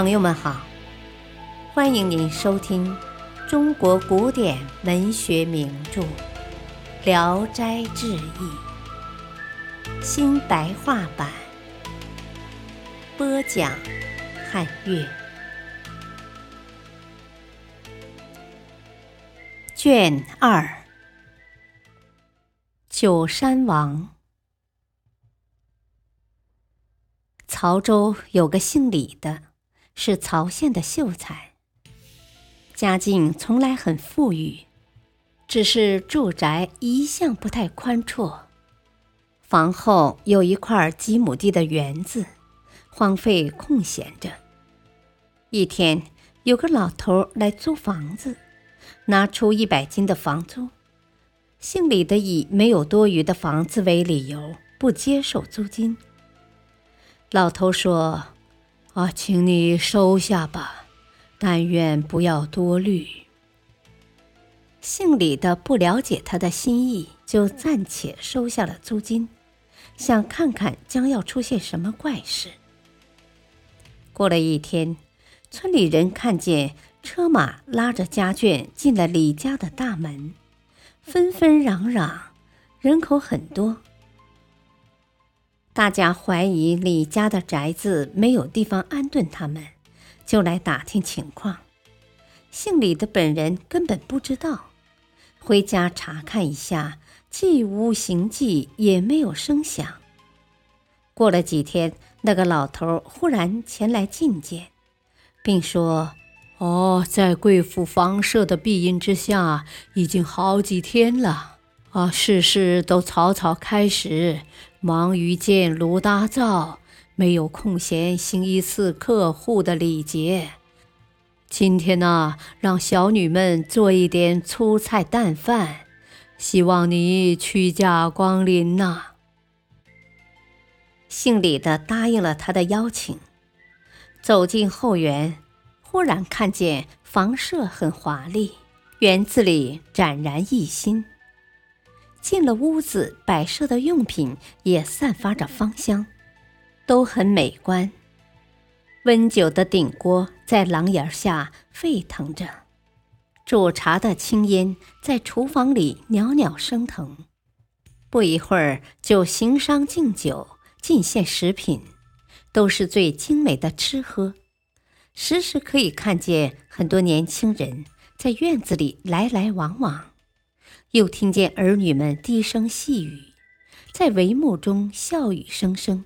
朋友们好，欢迎您收听中国古典文学名著《聊斋志异》新白话版，播讲汉乐，卷二《九山王》。曹州有个姓李的。是曹县的秀才，家境从来很富裕，只是住宅一向不太宽绰。房后有一块几亩地的园子，荒废空闲着。一天，有个老头来租房子，拿出一百金的房租。姓李的以没有多余的房子为理由，不接受租金。老头说。啊，请你收下吧，但愿不要多虑。姓李的不了解他的心意，就暂且收下了租金，想看看将要出现什么怪事。过了一天，村里人看见车马拉着家眷进了李家的大门，纷纷攘攘，人口很多。大家怀疑李家的宅子没有地方安顿他们，就来打听情况。姓李的本人根本不知道，回家查看一下，既无行迹，也没有声响。过了几天，那个老头忽然前来觐见，并说：“哦，在贵府房舍的庇荫之下，已经好几天了。啊，事事都草草开始。”忙于建炉搭灶，没有空闲行一次客户的礼节。今天呢，让小女们做一点粗菜淡饭，希望你屈驾光临呐。姓李的答应了他的邀请，走进后园，忽然看见房舍很华丽，园子里展然一新。进了屋子，摆设的用品也散发着芳香，都很美观。温酒的鼎锅在廊檐下沸腾着，煮茶的青烟在厨房里袅袅升腾。不一会儿，就行商敬酒，进献食品，都是最精美的吃喝。时时可以看见很多年轻人在院子里来来往往。又听见儿女们低声细语，在帷幕中笑语声声。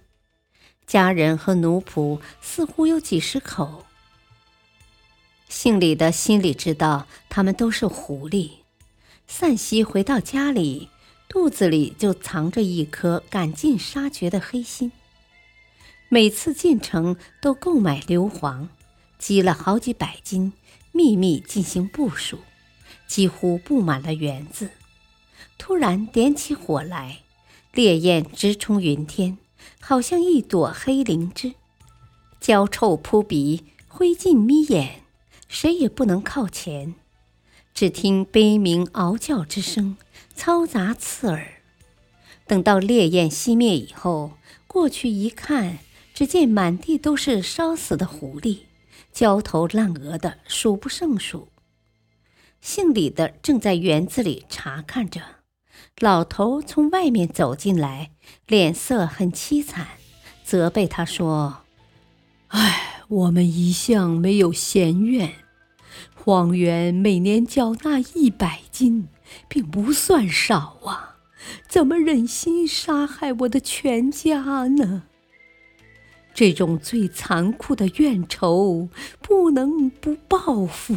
家人和奴仆似乎有几十口。姓李的心里知道，他们都是狐狸。散席回到家里，肚子里就藏着一颗赶尽杀绝的黑心。每次进城都购买硫磺，积了好几百斤，秘密进行部署。几乎布满了园子，突然点起火来，烈焰直冲云天，好像一朵黑灵芝，焦臭扑鼻，灰烬眯眼，谁也不能靠前。只听悲鸣嗷叫之声，嘈杂刺耳。等到烈焰熄灭以后，过去一看，只见满地都是烧死的狐狸，焦头烂额的，数不胜数。姓李的正在园子里查看着，老头从外面走进来，脸色很凄惨，责备他说：“哎，我们一向没有闲怨，荒原每年缴纳一百金，并不算少啊，怎么忍心杀害我的全家呢？这种最残酷的怨仇，不能不报复。”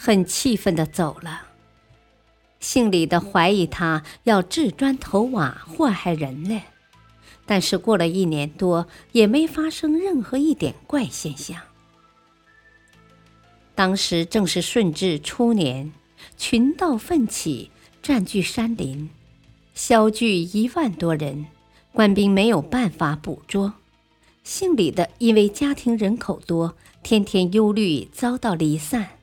很气愤的走了。姓李的怀疑他要掷砖投瓦祸害人类，但是过了一年多也没发生任何一点怪现象。当时正是顺治初年，群盗奋起，占据山林，消聚一万多人，官兵没有办法捕捉。姓李的因为家庭人口多，天天忧虑遭到离散。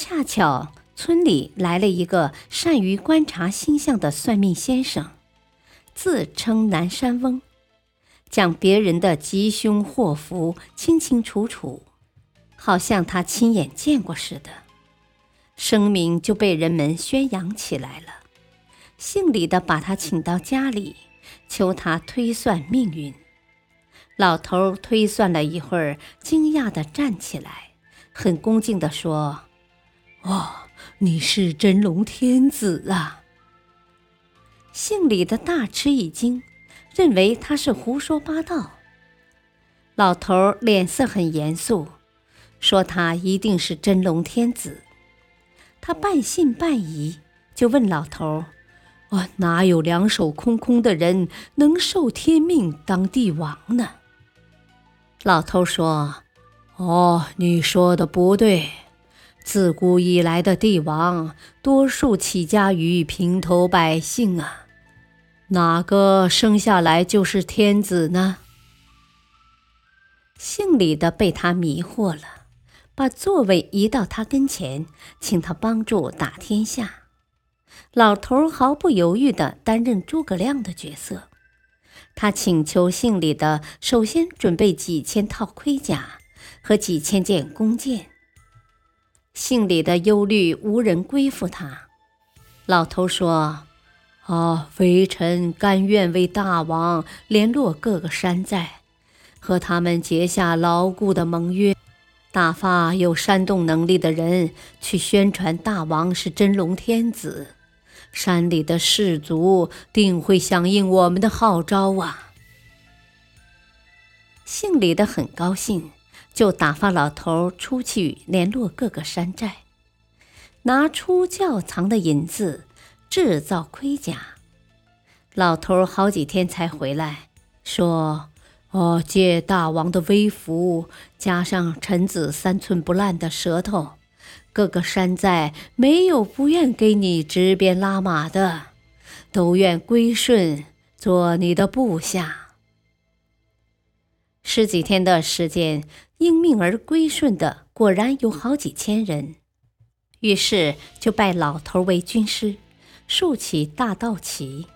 恰巧村里来了一个善于观察星象的算命先生，自称南山翁。将别人的吉凶祸福清清楚楚，好像他亲眼见过似的，声名就被人们宣扬起来了。姓李的把他请到家里，求他推算命运。老头推算了一会儿，惊讶地站起来，很恭敬地说：“哦，你是真龙天子啊！”姓李的大吃一惊，认为他是胡说八道。老头脸色很严肃，说他一定是真龙天子。他半信半疑，就问老头：“哦，哪有两手空空的人能受天命当帝王呢？”老头说：“哦，你说的不对。自古以来的帝王，多数起家于平头百姓啊，哪个生下来就是天子呢？”姓李的被他迷惑了，把座位移到他跟前，请他帮助打天下。老头毫不犹豫地担任诸葛亮的角色。他请求姓李的首先准备几千套盔甲和几千件弓箭。姓李的忧虑无人归附他。老头说：“啊，微臣甘愿为大王联络各个山寨，和他们结下牢固的盟约，打发有煽动能力的人去宣传大王是真龙天子。”山里的士族定会响应我们的号召啊！姓李的很高兴，就打发老头出去联络各个山寨，拿出窖藏的银子制造盔甲。老头好几天才回来，说：“哦，借大王的威福，加上臣子三寸不烂的舌头。”各个山寨没有不愿给你执鞭拉马的，都愿归顺做你的部下。十几天的时间，应命而归顺的果然有好几千人。于是就拜老头为军师，竖起大道旗，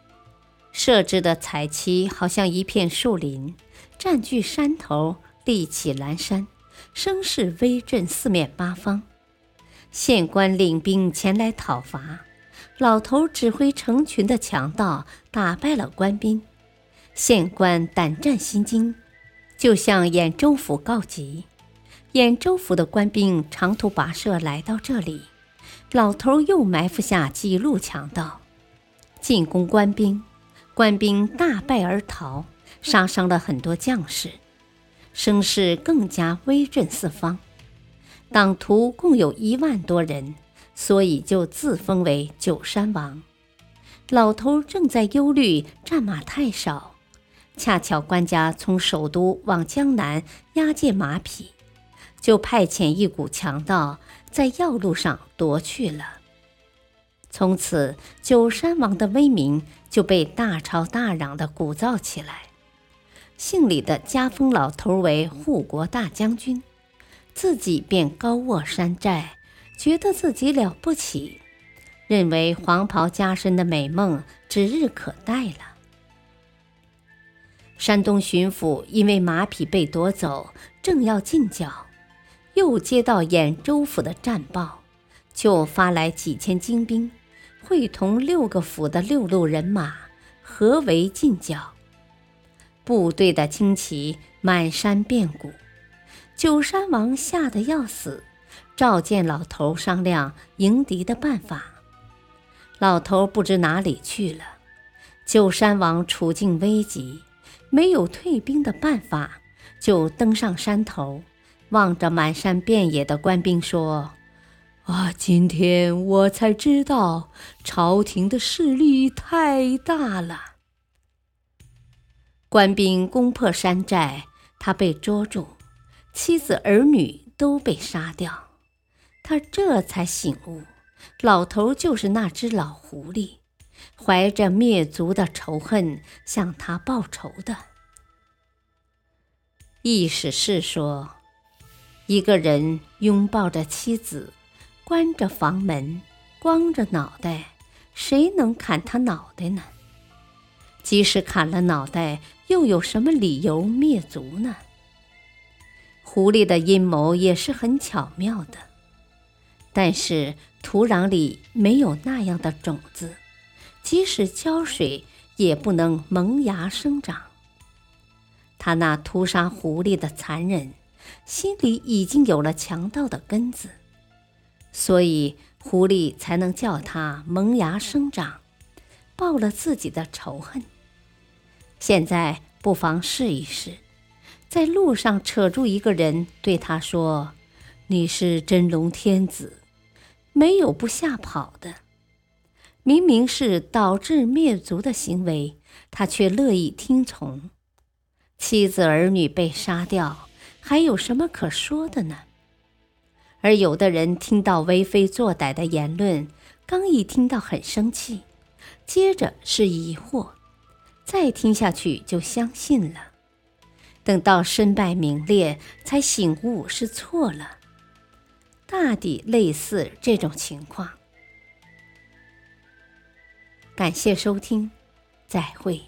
设置的彩旗好像一片树林，占据山头，立起蓝山，声势威震四面八方。县官领兵前来讨伐，老头指挥成群的强盗打败了官兵，县官胆战心惊，就向兖州府告急。兖州府的官兵长途跋涉来到这里，老头又埋伏下几路强盗，进攻官兵，官兵大败而逃，杀伤了很多将士，声势更加威震四方。党徒共有一万多人，所以就自封为九山王。老头正在忧虑战马太少，恰巧官家从首都往江南押解马匹，就派遣一股强盗在要路上夺去了。从此，九山王的威名就被大吵大嚷地鼓噪起来。姓李的加封老头为护国大将军。自己便高卧山寨，觉得自己了不起，认为黄袍加身的美梦指日可待了。山东巡抚因为马匹被夺走，正要进剿，又接到兖州府的战报，就发来几千精兵，会同六个府的六路人马合围进剿。部队的旌旗满山遍谷。九山王吓得要死，召见老头商量迎敌的办法。老头不知哪里去了。九山王处境危急，没有退兵的办法，就登上山头，望着满山遍野的官兵说：“啊，今天我才知道朝廷的势力太大了。”官兵攻破山寨，他被捉住。妻子儿女都被杀掉，他这才醒悟，老头就是那只老狐狸，怀着灭族的仇恨向他报仇的。意思是说，一个人拥抱着妻子，关着房门，光着脑袋，谁能砍他脑袋呢？即使砍了脑袋，又有什么理由灭族呢？狐狸的阴谋也是很巧妙的，但是土壤里没有那样的种子，即使浇水也不能萌芽生长。他那屠杀狐狸的残忍，心里已经有了强盗的根子，所以狐狸才能叫他萌芽生长，报了自己的仇恨。现在不妨试一试。在路上扯住一个人，对他说：“你是真龙天子，没有不吓跑的。”明明是导致灭族的行为，他却乐意听从。妻子儿女被杀掉，还有什么可说的呢？而有的人听到为非作歹的言论，刚一听到很生气，接着是疑惑，再听下去就相信了。等到身败名裂，才醒悟是错了。大抵类似这种情况。感谢收听，再会。